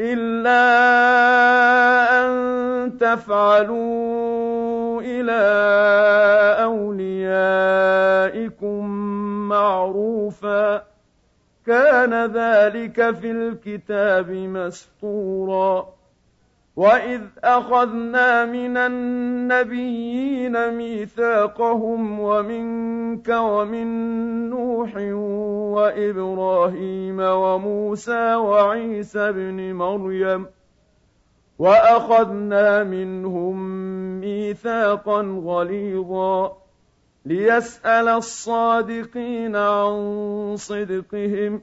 إلا أن تفعلوا إلى أوليائكم معروفاً كان ذلك في الكتاب مسطورا واذ اخذنا من النبيين ميثاقهم ومنك ومن نوح وابراهيم وموسى وعيسى ابن مريم واخذنا منهم ميثاقا غليظا ليسأل الصادقين عن صدقهم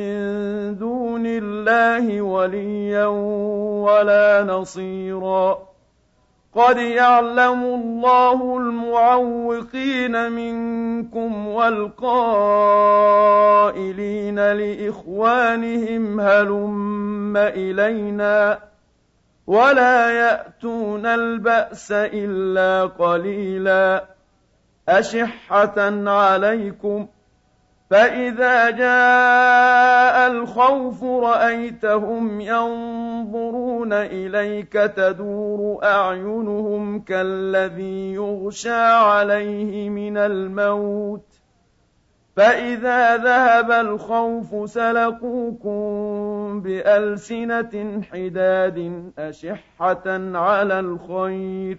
من دون الله وليا ولا نصيرا. قد يعلم الله المعوقين منكم والقائلين لإخوانهم هلم إلينا ولا يأتون البأس إلا قليلا. أشحة عليكم فإذا جاء الخوف رأيتهم ينظرون إليك تدور أعينهم كالذي يغشى عليه من الموت فإذا ذهب الخوف سلقوكم بألسنة حداد أشحة على الخير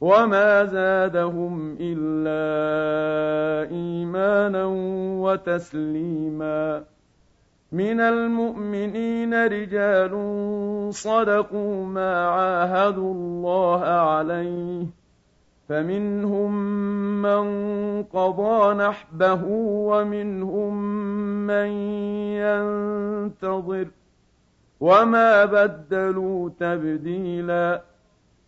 وما زادهم إلا إيمانا وتسليما من المؤمنين رجال صدقوا ما عاهدوا الله عليه فمنهم من قضى نحبه ومنهم من ينتظر وما بدلوا تبديلاً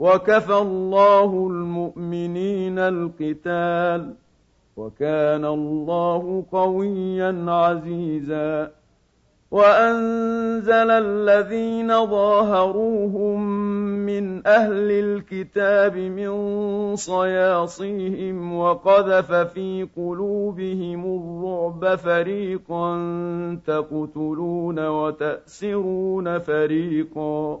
وكفى الله المؤمنين القتال وكان الله قويا عزيزا وأنزل الذين ظاهروهم من أهل الكتاب من صياصيهم وقذف في قلوبهم الرعب فريقا تقتلون وتأسرون فريقا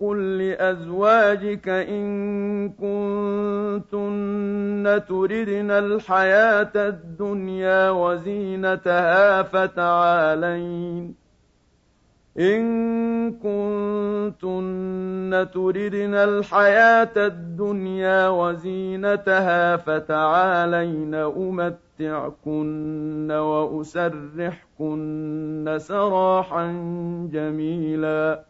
قل لأزواجك إن كنتن تردن الحياة الدنيا وزينتها فتعالين إن كنتن تردن الحياة الدنيا وزينتها فتعالين أمتعكن وأسرحكن سراحا جميلا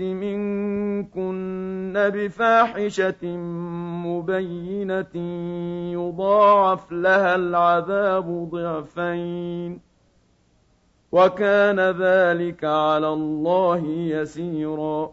يأت منكن بفاحشة مبينة يضاعف لها العذاب ضعفين وكان ذلك على الله يسيرا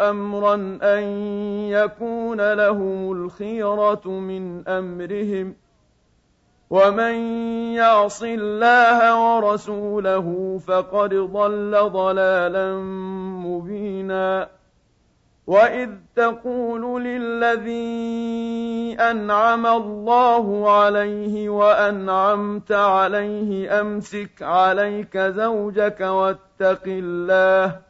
أمرا أن يكون لهم الخيرة من أمرهم ومن يعص الله ورسوله فقد ضل ضلالا مبينا وإذ تقول للذي أنعم الله عليه وأنعمت عليه أمسك عليك زوجك واتق الله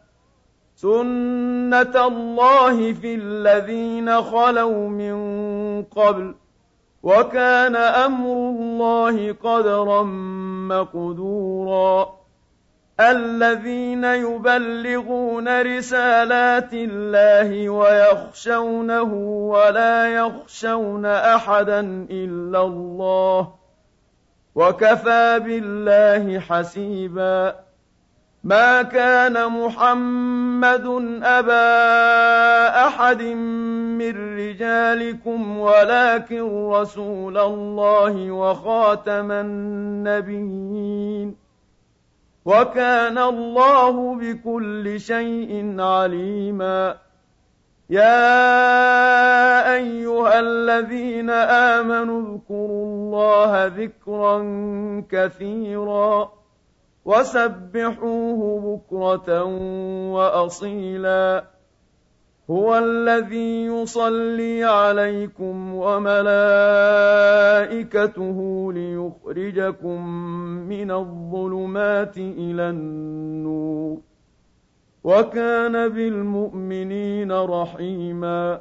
سُنَّةَ اللَّهِ فِي الَّذِينَ خَلَوْا مِن قَبْلُ ۚ وَكَانَ أَمْرُ اللَّهِ قَدَرًا مَّقْدُورًا الَّذِينَ يُبَلِّغُونَ رِسَالَاتِ اللَّهِ وَيَخْشَوْنَهُ وَلَا يَخْشَوْنَ أَحَدًا إِلَّا اللَّهَ ۗ وَكَفَىٰ بِاللَّهِ حَسِيبًا مَا كان محمد أبا أحد من رجالكم ولكن رسول الله وخاتم النبيين. وكان الله بكل شيء عليما. يا أيها الذين آمنوا اذكروا الله ذكرا كثيرا. وسبحوه بكرة وأصيلا. هو الذي يصلي عليكم وملائكته ليخرجكم من الظلمات إلى النور. وكان بالمؤمنين رحيما.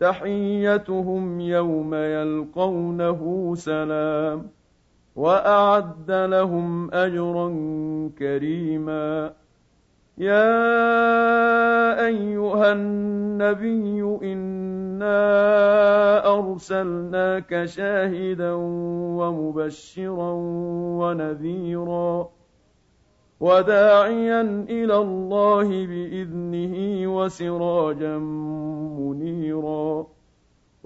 تحيتهم يوم يلقونه سلام. وأعد لهم أجرا كريما. يا أيها النبي إنا أرسلناك شاهدا ومبشرا ونذيرا. وداعيا إلى الله بإذنه وسراجا منيرا.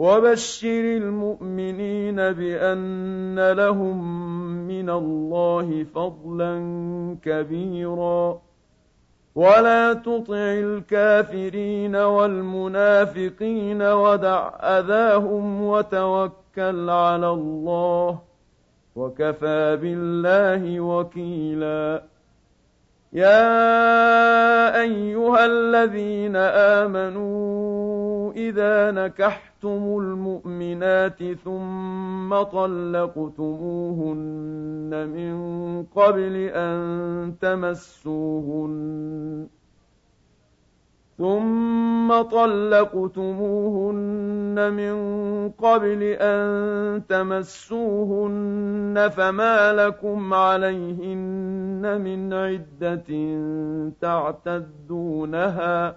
وبشر المؤمنين بأن لهم من الله فضلا كبيرا. ولا تطع الكافرين والمنافقين ودع أذاهم وتوكل على الله وكفى بالله وكيلا. يا أيها الذين آمنوا إذا نكحتم المؤمنات ثم طلقتموهن من قبل ان تمسوهن ثم طلقتموهن من قبل ان تمسوهن فما لكم عليهن من عده تعتدونها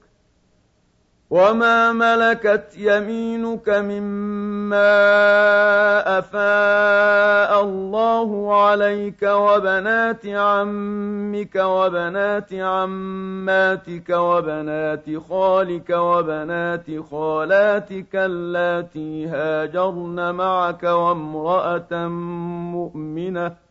وما ملكت يمينك مما افاء الله عليك وبنات عمك وبنات عماتك وبنات خالك وبنات خالاتك اللاتي هاجرن معك وامراه مؤمنه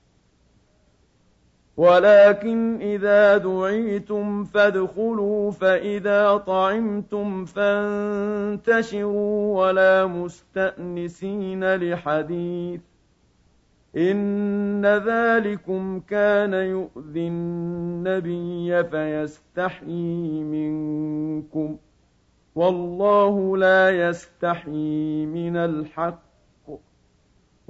ولكن إذا دعيتم فادخلوا فإذا طعمتم فانتشروا ولا مستأنسين لحديث. إن ذلكم كان يؤذي النبي فيستحيي منكم. والله لا يستحيي من الحق.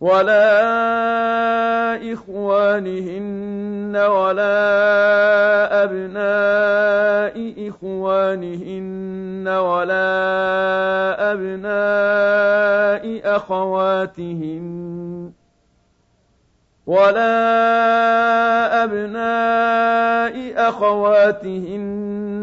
ولا إخوانهن ولا أبناء إخوانهن ولا أبناء أخواتهن ولا أبناء أخواتهن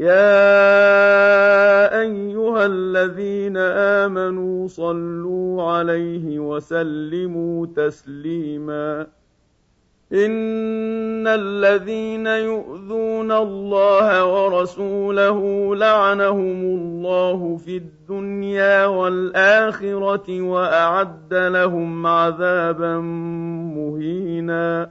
يا ايها الذين امنوا صلوا عليه وسلموا تسليما ان الذين يؤذون الله ورسوله لعنهم الله في الدنيا والاخره واعد لهم عذابا مهينا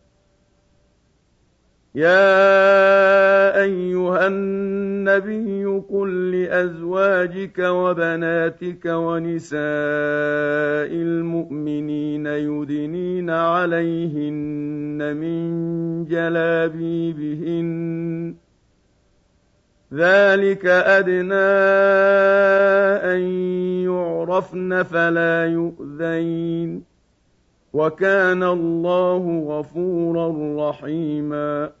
يا أيها النبي قل لأزواجك وبناتك ونساء المؤمنين يدنين عليهن من جلابيبهن. ذلك أدنى أن يعرفن فلا يؤذين. وكان الله غفورا رحيما.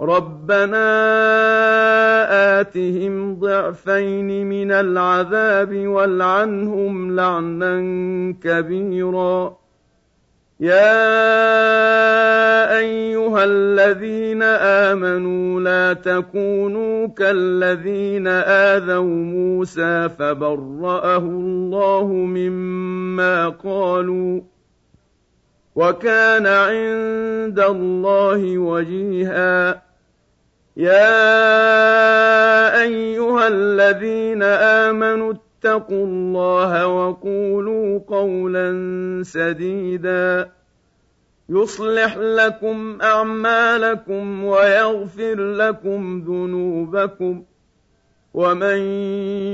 ربنا آتهم ضعفين من العذاب والعنهم لعنا كبيرا. يا أيها الذين آمنوا لا تكونوا كالذين آذوا موسى فبرأه الله مما قالوا وكان عند الله وجيها. يا أيها الذين آمنوا اتقوا الله وقولوا قولا سديدا. يصلح لكم أعمالكم ويغفر لكم ذنوبكم. ومن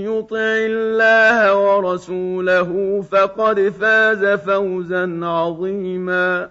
يطع الله ورسوله فقد فاز فوزا عظيما.